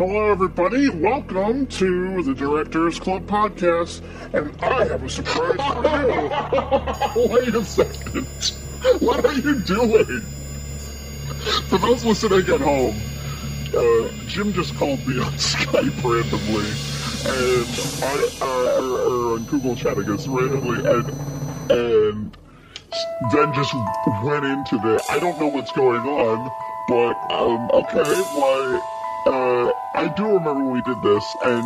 Hello, everybody. Welcome to the Directors Club podcast, and I have a surprise for you. Wait a second. What are you doing? For those listening at home, uh, Jim just called me on Skype randomly, and I, uh, or, or on Google Chat, I guess, randomly, and and then just went into the. I don't know what's going on, but um, okay, why? Uh, I do remember we did this, and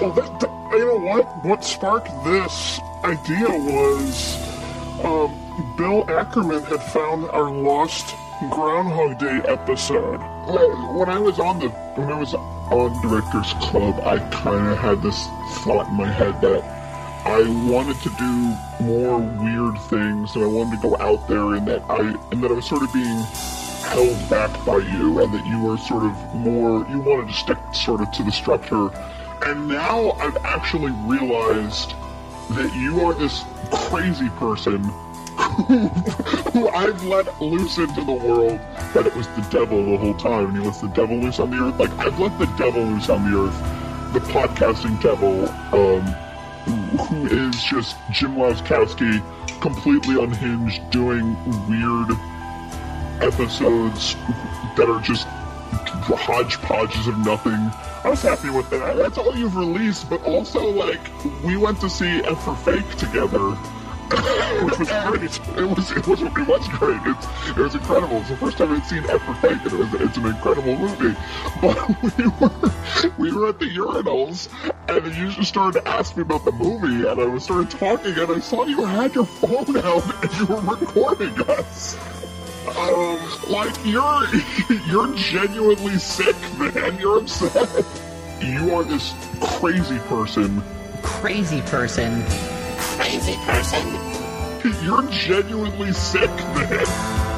oh, that, that- you know what? What sparked this idea was um, Bill Ackerman had found our lost Groundhog Day episode. When I was on the when I was on Directors Club, I kind of had this thought in my head that I wanted to do more weird things, and I wanted to go out there, and that I and that I was sort of being held back by you, and that you were sort of more you wanted to stick sort of to the structure. And now I've actually realized that you are this crazy person who, who I've let loose into the world that it was the devil the whole time, and he was the devil loose on the earth. Like I've let the devil loose on the earth, the podcasting devil. Um, who is just Jim Laskowski, completely unhinged, doing weird episodes that are just hodgepodges of nothing. I was happy with that. That's all you've released, but also, like, we went to see F for Fake together. Which was great. It was it was it was great. It's, it was incredible. It's the first time I'd seen F for Fake, and it was it's an incredible movie. But we were we were at the urinals, and you just started to ask me about the movie, and I was started talking, and I saw you had your phone out and you were recording us. Um, like you're you're genuinely sick, man. You're upset. You are this crazy person. Crazy person. Crazy person. You're genuinely sick, man.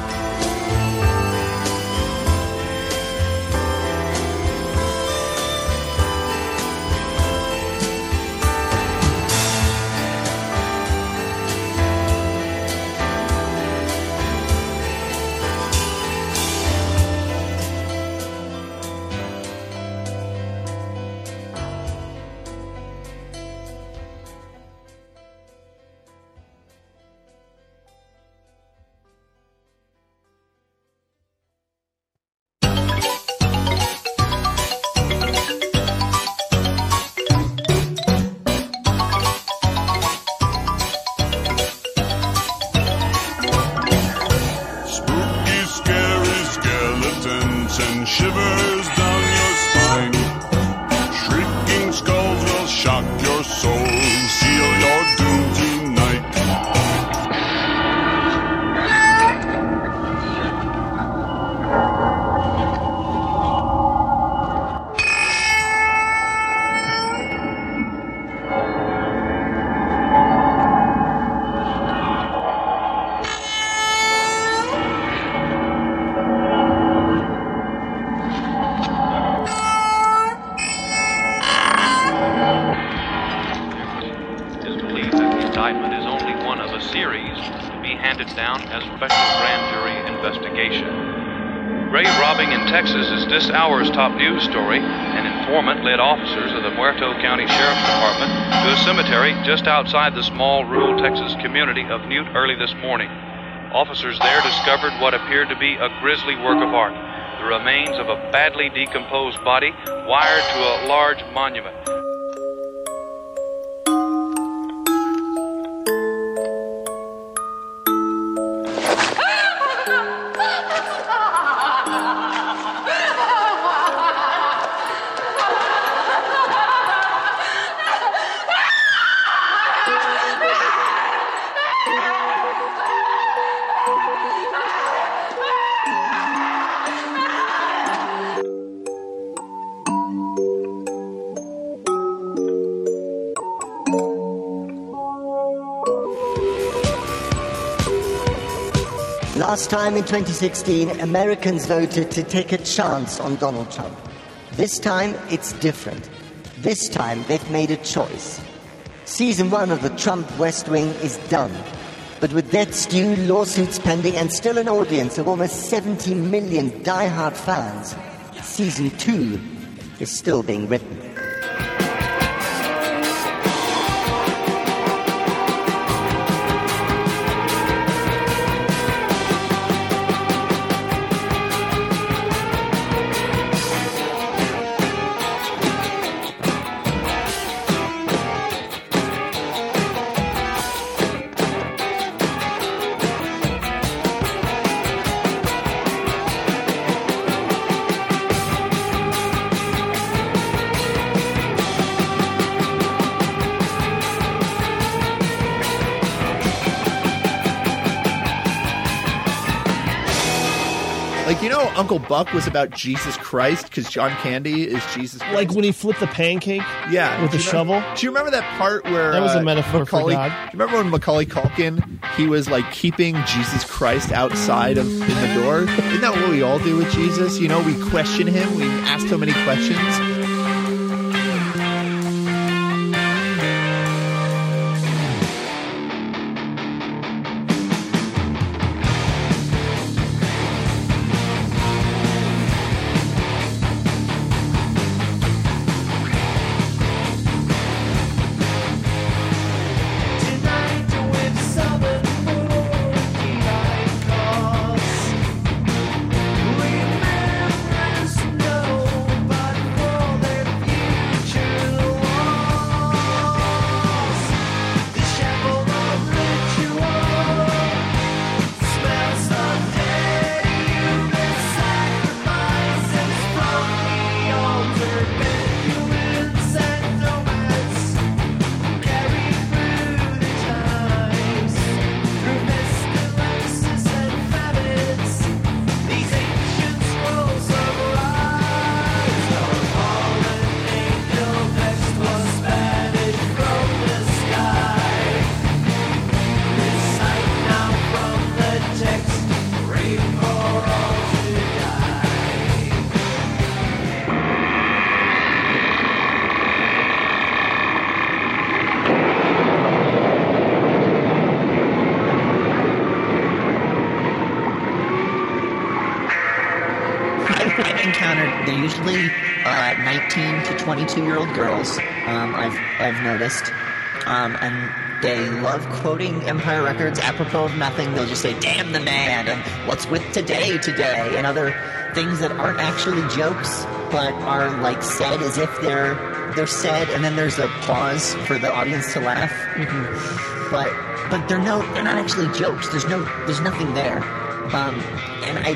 Just outside the small rural Texas community of Newt early this morning. Officers there discovered what appeared to be a grisly work of art the remains of a badly decomposed body wired to a large monument. Last time in 2016, Americans voted to take a chance on Donald Trump. This time, it's different. This time, they've made a choice. Season one of the Trump West Wing is done. But with debt stew, lawsuits pending, and still an audience of almost 70 million die-hard fans, season two is still being written. Uncle Buck was about Jesus Christ because John Candy is Jesus. Christ. Like when he flipped the pancake yeah, with the shovel. Do you remember that part where That was a uh, metaphor for Macaulay, God. Do you remember when Macaulay Culkin he was like keeping Jesus Christ outside of in the door? Isn't that what we all do with Jesus? You know, we question him. We ask so many questions. 19 to 22 year old girls. Um, I've I've noticed, um, and they love quoting Empire Records apropos of nothing. They'll just say "damn the man" and "what's with today today" and other things that aren't actually jokes but are like said as if they're they're said, and then there's a pause for the audience to laugh. But but they're no they're not actually jokes. There's no there's nothing there. Um, and I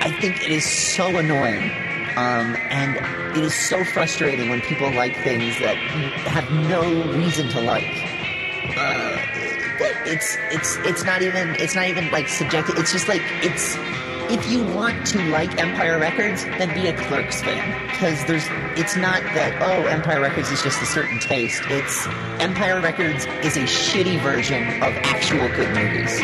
I think it is so annoying. Um, and it is so frustrating when people like things that have no reason to like. Uh, it's it's it's not even it's not even like subjective. It's just like it's if you want to like Empire Records, then be a Clerks fan because there's it's not that oh Empire Records is just a certain taste. It's Empire Records is a shitty version of actual good movies.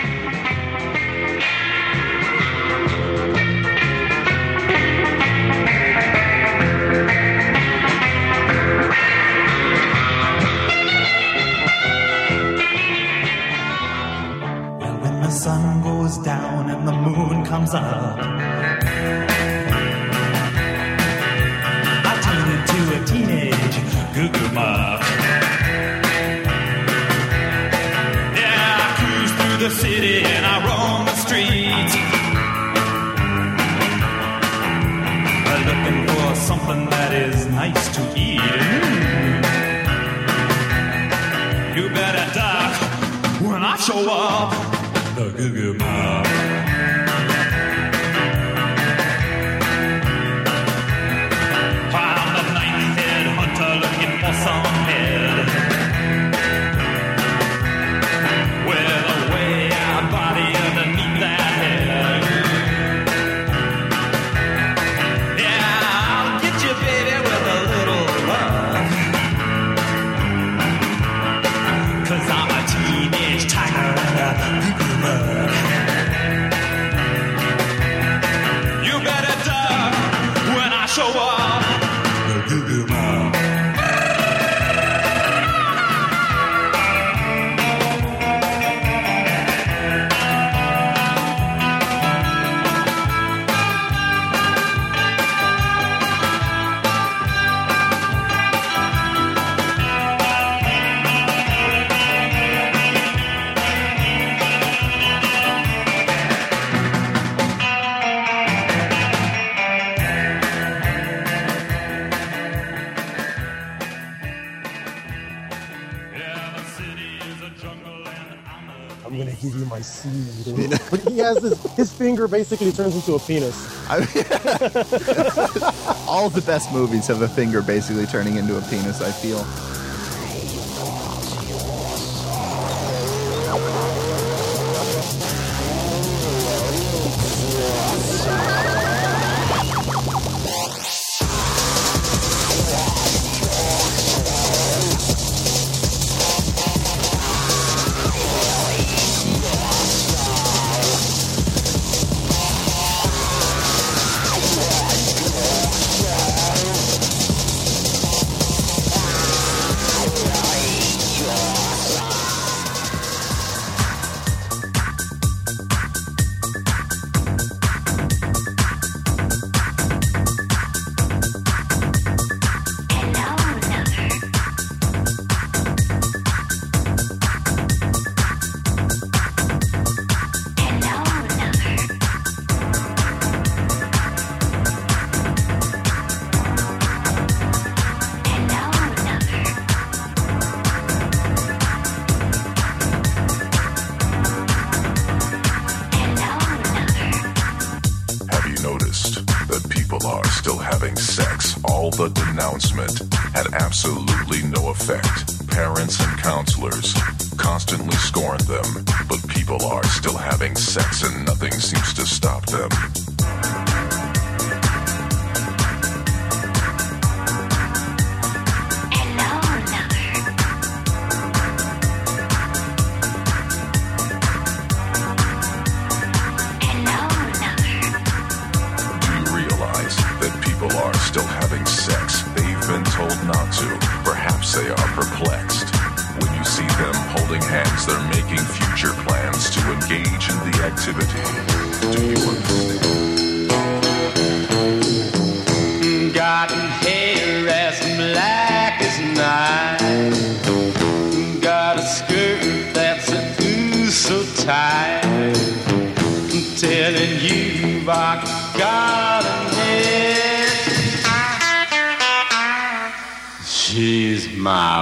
The basically turns into a penis. I mean, all the best movies have a finger basically turning into a penis. I feel.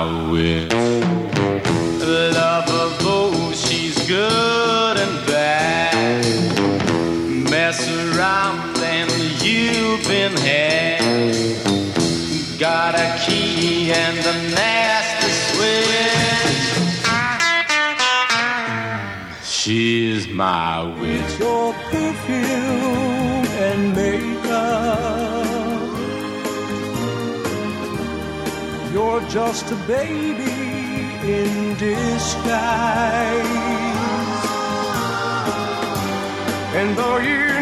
I though she's good and bad. Mess around and you've been had. Got a key and a nasty switch. My will. just a baby in disguise. And though you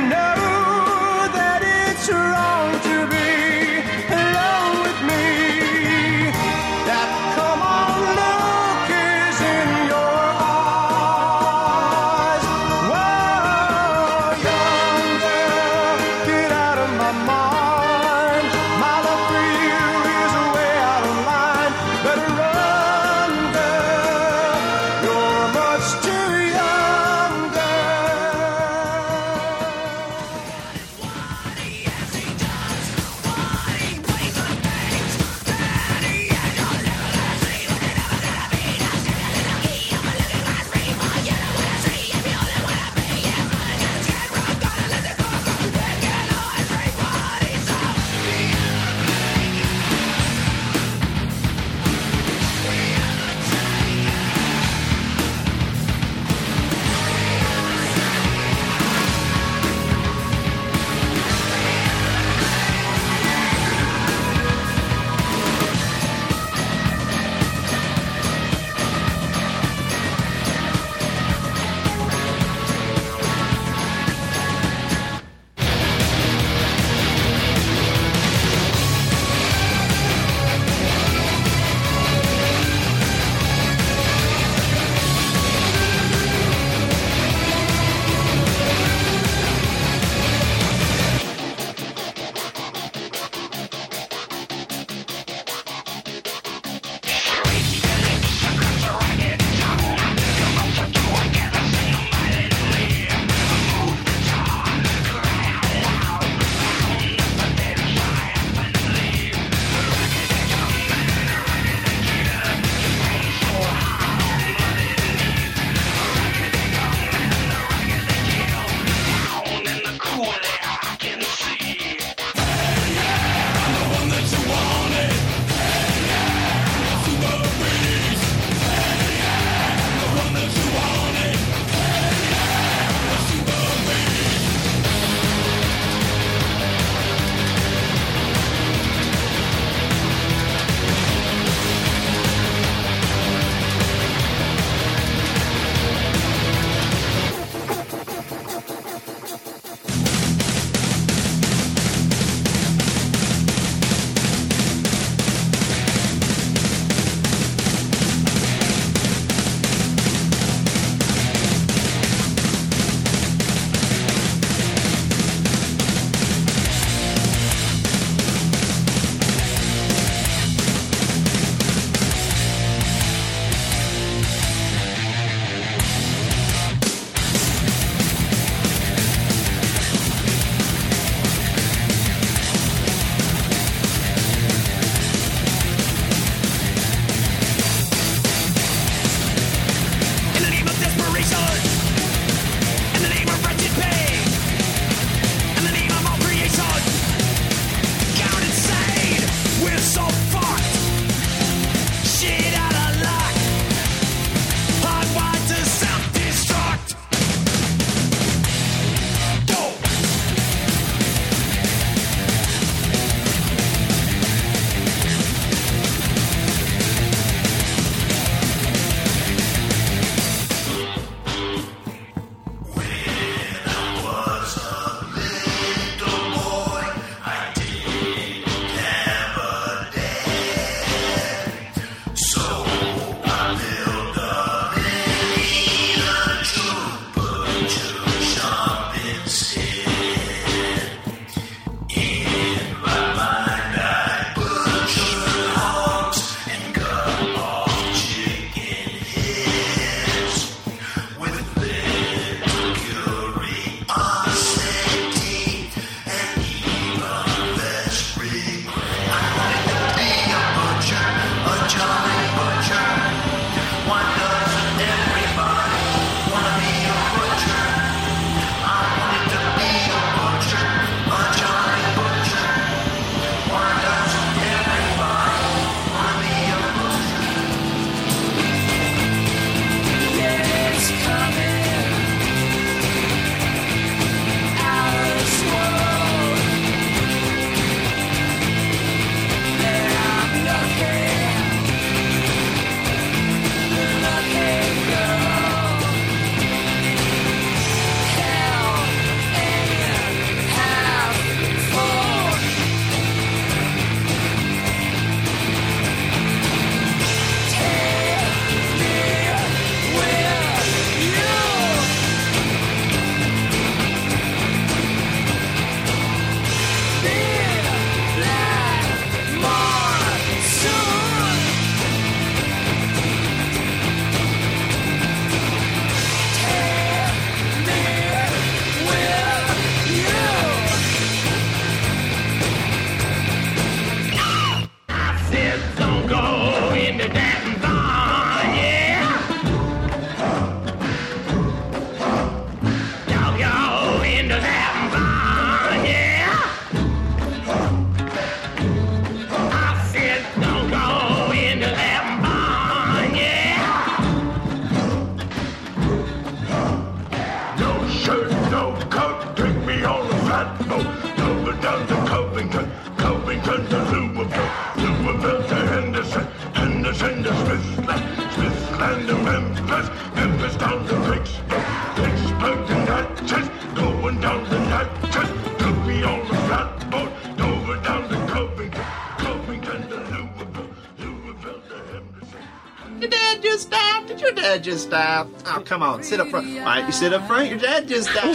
just. Oh, come on, sit up front. All right, you sit up front. Your dad just died.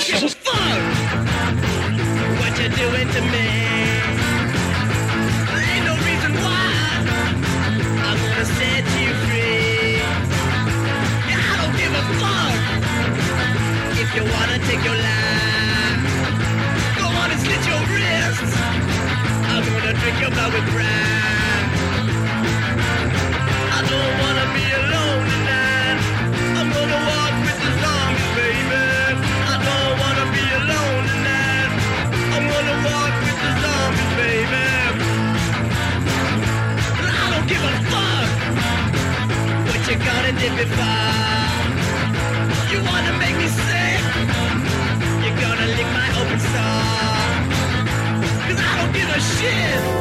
what you doing to me? You wanna take your life. Go on and slit your wrists. I'm gonna drink your blood with. i don't give a shit.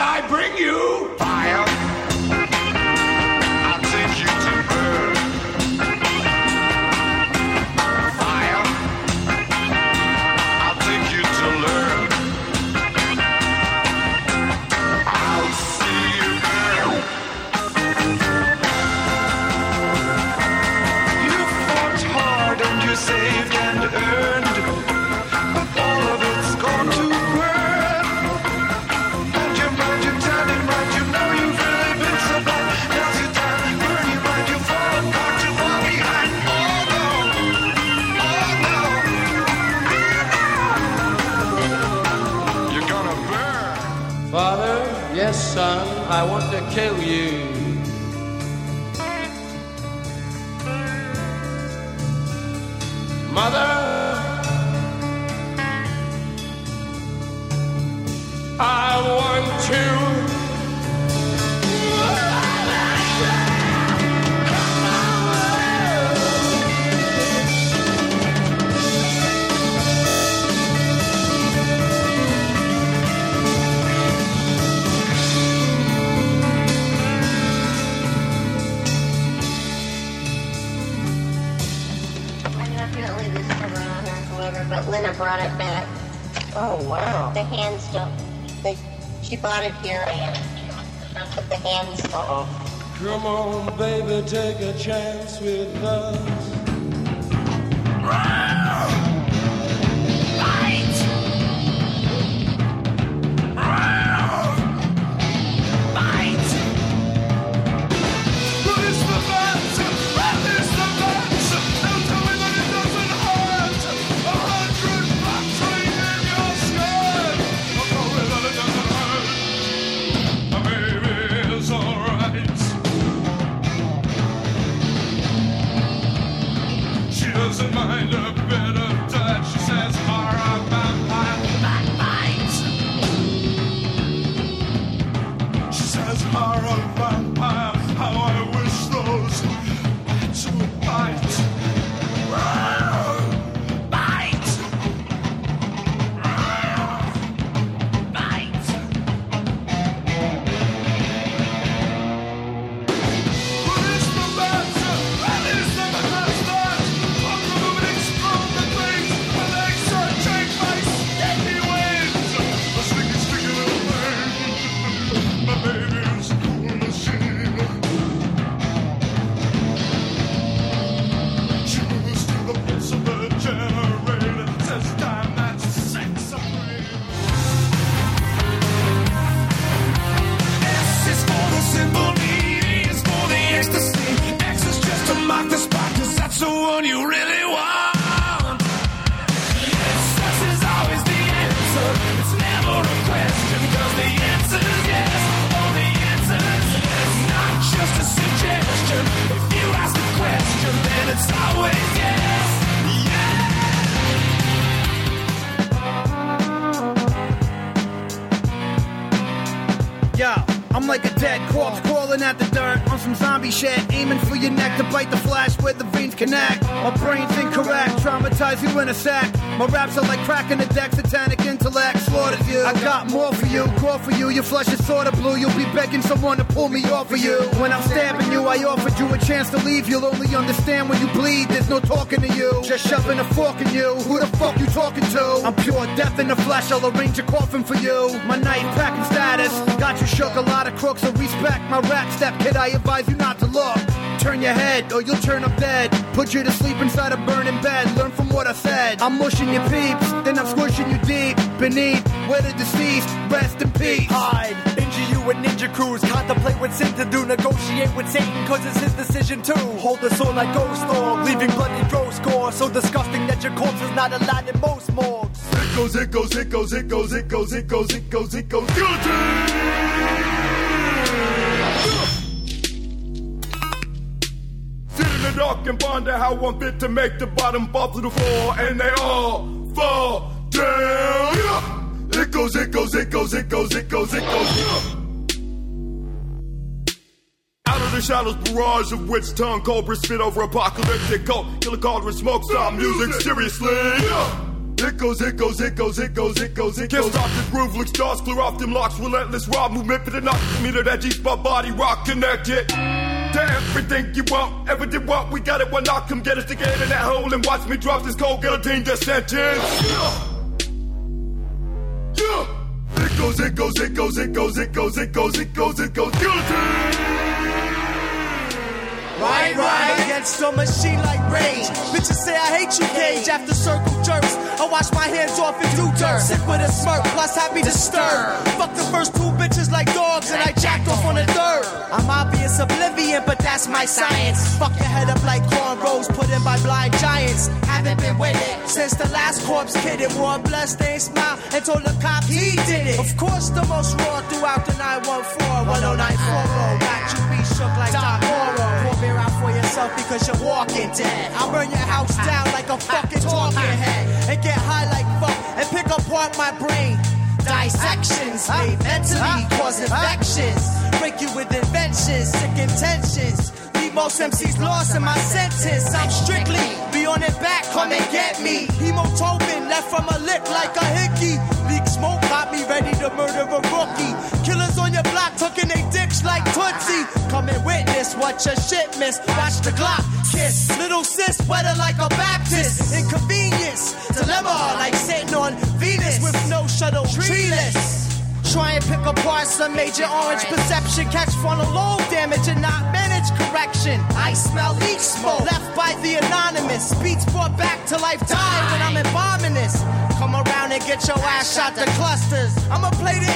I bring you fire. I want to kill you. but Lena brought it back. Oh wow! The hands don't. They, she bought it here, but the hands. Uh. Come on, baby, take a chance with us. A sec. My raps are like cracking the deck, satanic intellect slaughters you. I got more for you, more for you. Your flesh is sorta blue. You'll be begging someone to pull me off of you. When I'm stabbing you, I offered you a chance to leave. You'll only understand when you bleed. There's no talking to you, just shoving a fork in you. Who the fuck you talking to? I'm pure death in the flesh. I'll arrange a coffin for you. My knife packing status got you shook. A lot of crooks will respect my rap step, kid. I advise you not to look. Turn your head or you'll turn up dead. Put you to sleep inside a burning bed. Learn from what I said. I'm mushing your peeps, then I'm squishing you deep beneath where the deceased rest in peace. Hide, injure you with ninja crews. Contemplate what sin to do. Negotiate with Satan, cause it's his decision too. Hold the soul like ghost or leaving bloody throw score. So disgusting that your corpse is not allowed in most morgues. It goes, it goes, it goes, it goes, it goes, it goes, it goes, it goes. Sit in the dark and ponder how one bit to make the bottom fall to the floor, and they all fall down. Yeah. It goes, it goes, it goes, it goes, it goes, it goes. Yeah. Out of the shadows, barrage of witch tongue, cobra spit over apocalyptic cult, killer cauldron, smoke, stop music, seriously. Yeah. It goes, it goes, it goes, it goes, it goes, it goes. Can't stop the groove, look stars, clear off them locks, relentless raw movement for the knock, meter that G-spot body rock connected. To everything you want, ever did want, we got it, one knock, come get us together in that hole and watch me drop this cold guillotine death sentence. Yeah. Yeah. It goes, it goes, it goes, it goes, it goes, it goes, it goes, it goes, guillotine. Right, right. Against a machine like rage. Bitches say I hate you, Cage. After circle jerks, I wash my hands off and do dirt. Sick with a smirk, plus happy to stir. Fuck the first two bitches like dogs, and I jacked off on the third. I'm obvious oblivion, but that's my science. Fuck your head up like cornrows put in by blind giants. Haven't been with it since the last corpse kidded. Wore a bloodstained smile and told the cop he did it. Of course, the most raw throughout the 914 10940. Got you be shook like Doc Moro. Pour beer out for yourself because you're walking dead. I'll burn your house down like a fucking talking head. And get high like fuck and pick apart my brain. Dissections made mentally cause infections. Break you with inventions, sick intentions. Leave most MCs lost in my sentence. I'm strictly be on it back, come and get me. Hemotopen left from a lick like a hickey. Leak smoke got me ready to murder a rookie. Killers on your block tucking they dicks like Tootsie. Come and witness what your shit miss. Watch the Glock kiss. Little sis wetter like a Baptist. Inconvenience. Dilemma like sitting on Venus with no shuttle treeless. Try and pick apart some major orange perception. Catch frontal lobe damage and not manage correction. I smell leak smoke left by the anonymous. Beats brought back to life die when I'm embalming this. Come around and get your ass shot to clusters. I'ma play the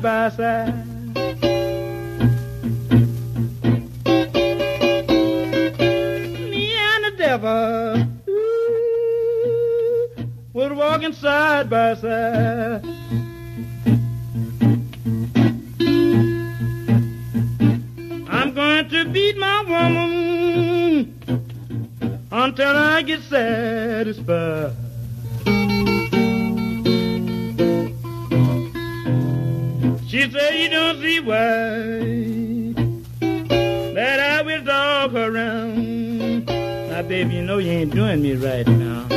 side by side. Me and the devil ooh, were walking side by side. I'm going to beat my woman until I get satisfied. see why that I will dog around. Now, baby, you know you ain't doing me right now.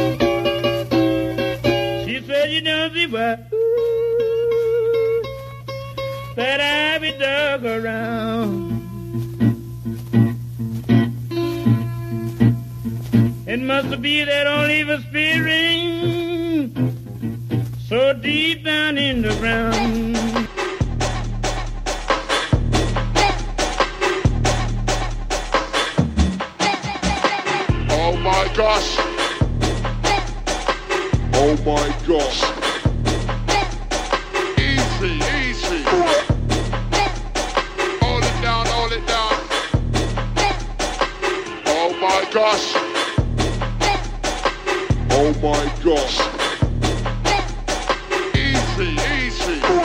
She said you don't see why that I will dog around. It must be that old evil spirit so deep down in the ground. my gosh. Easy, easy. It down, it down. Oh my gosh. Oh my gosh. Easy, easy.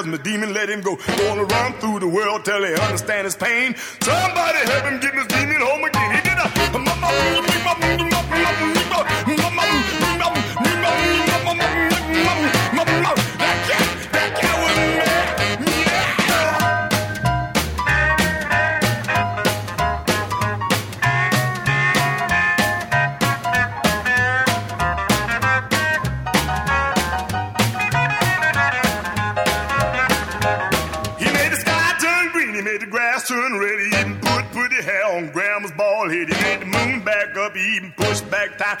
Cause my demon let him go. Gonna run through the world till he understand his pain. Somebody help him get his demon home again. He did a that pushed back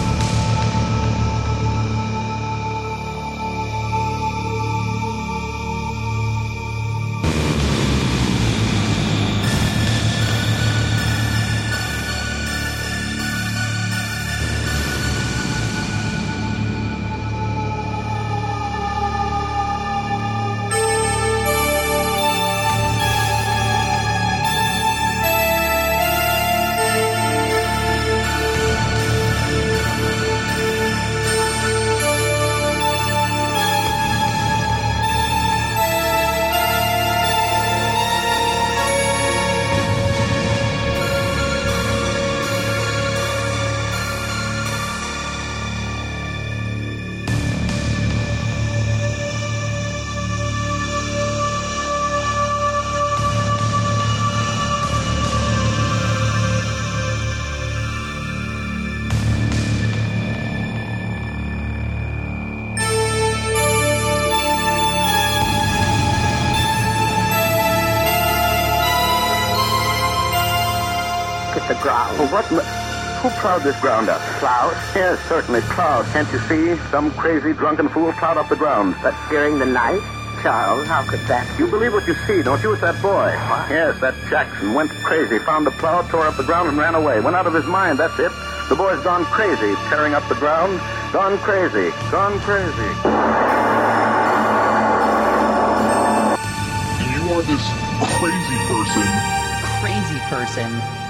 Plowed this ground up? Plowed? Yes, certainly plowed. Can't you see? Some crazy drunken fool plowed up the ground. But during the night? Charles, how could that? You believe what you see, don't you? It's that boy. What? Yes, that Jackson went crazy, found the plow, tore up the ground, and ran away. Went out of his mind, that's it. The boy's gone crazy, tearing up the ground. Gone crazy. Gone crazy. You are this. Crazy person. Crazy person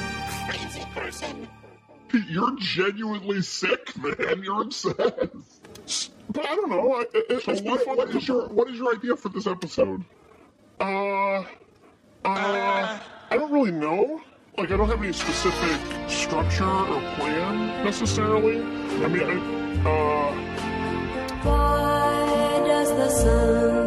you're genuinely sick, man. You're obsessed. But I don't know. I, so what, what is your what is your idea for this episode? Uh, uh, I don't really know. Like, I don't have any specific structure or plan necessarily. I mean, I, uh. Why does the sun?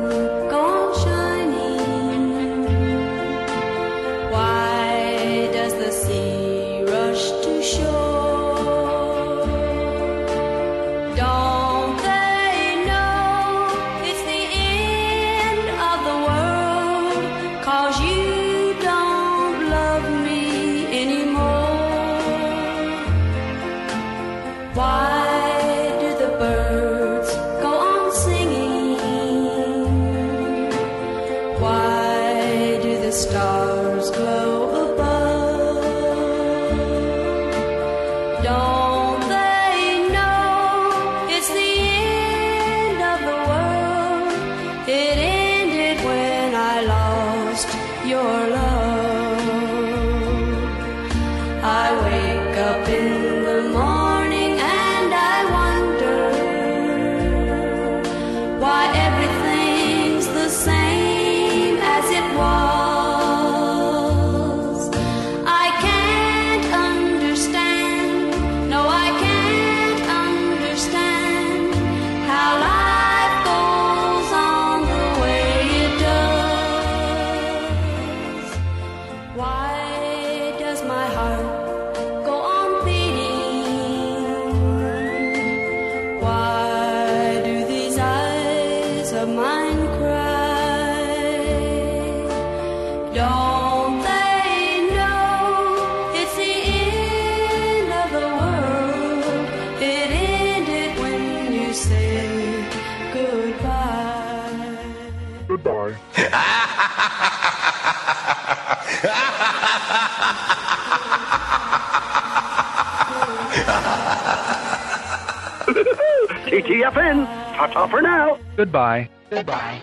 KTFN. Ta ta for now. Goodbye. Goodbye.